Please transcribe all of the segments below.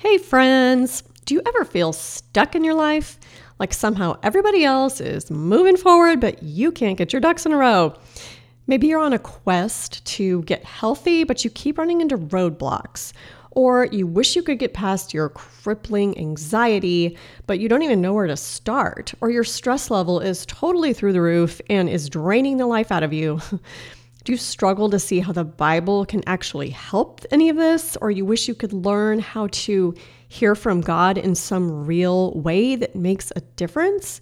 Hey, friends! Do you ever feel stuck in your life? Like somehow everybody else is moving forward, but you can't get your ducks in a row. Maybe you're on a quest to get healthy, but you keep running into roadblocks. Or you wish you could get past your crippling anxiety, but you don't even know where to start. Or your stress level is totally through the roof and is draining the life out of you. Do you struggle to see how the Bible can actually help any of this? Or you wish you could learn how to hear from God in some real way that makes a difference?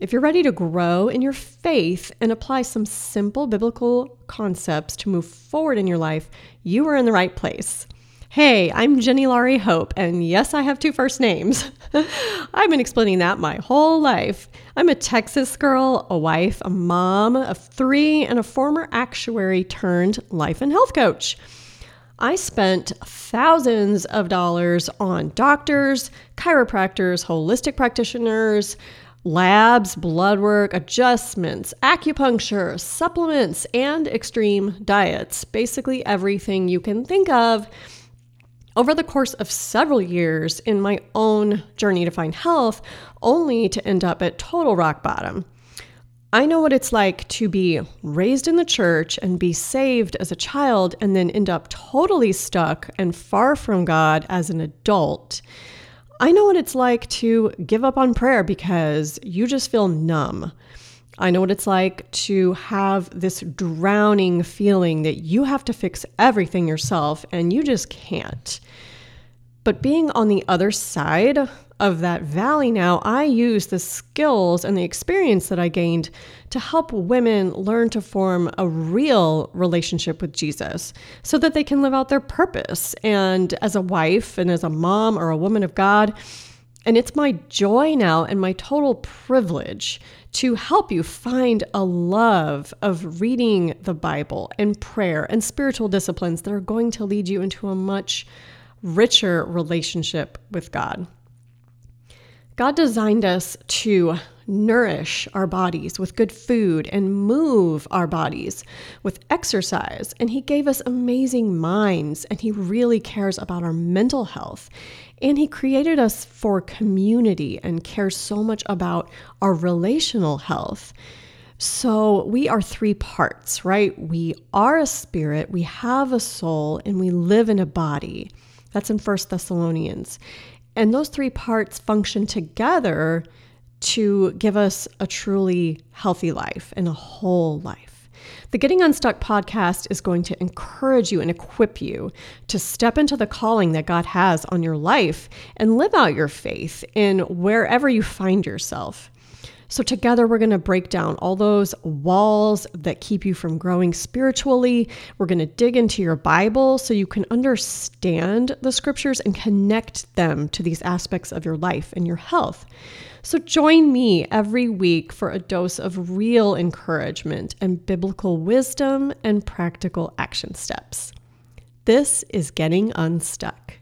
If you're ready to grow in your faith and apply some simple biblical concepts to move forward in your life, you are in the right place. Hey, I'm Jennie-Laurie Hope, and yes, I have two first names. I've been explaining that my whole life. I'm a Texas girl, a wife, a mom of three, and a former actuary turned life and health coach. I spent thousands of dollars on doctors, chiropractors, holistic practitioners, labs, blood work, adjustments, acupuncture, supplements, and extreme diets. Basically, everything you can think of over the course of several years in my own journey to find health, only to end up at total rock bottom. I know what it's like to be raised in the church and be saved as a child and then end up totally stuck and far from God as an adult. I know what it's like to give up on prayer because you just feel numb. I know what it's like to have this drowning feeling that you have to fix everything yourself and you just can't. But being on the other side of that valley now, I use the skills and the experience that I gained to help women learn to form a real relationship with Jesus so that they can live out their purpose. And as a wife and as a mom or a woman of God, and it's my joy now and my total privilege to help you find a love of reading the Bible and prayer and spiritual disciplines that are going to lead you into a much richer relationship with God. God designed us to nourish our bodies with good food and move our bodies with exercise. And He gave us amazing minds, and He really cares about our mental health. And He created us for community and cares so much about our relational health. So we are three parts, right? We are a spirit, we have a soul, and we live in a body. That's in First Thessalonians. And those three parts function together to give us a truly healthy life and a whole life. The Getting Unstuck podcast is going to encourage you and equip you to step into the calling that God has on your life and live out your faith in wherever you find yourself. So, together, we're going to break down all those walls that keep you from growing spiritually. We're going to dig into your Bible so you can understand the scriptures and connect them to these aspects of your life and your health. So, join me every week for a dose of real encouragement and biblical wisdom and practical action steps. This is Getting Unstuck.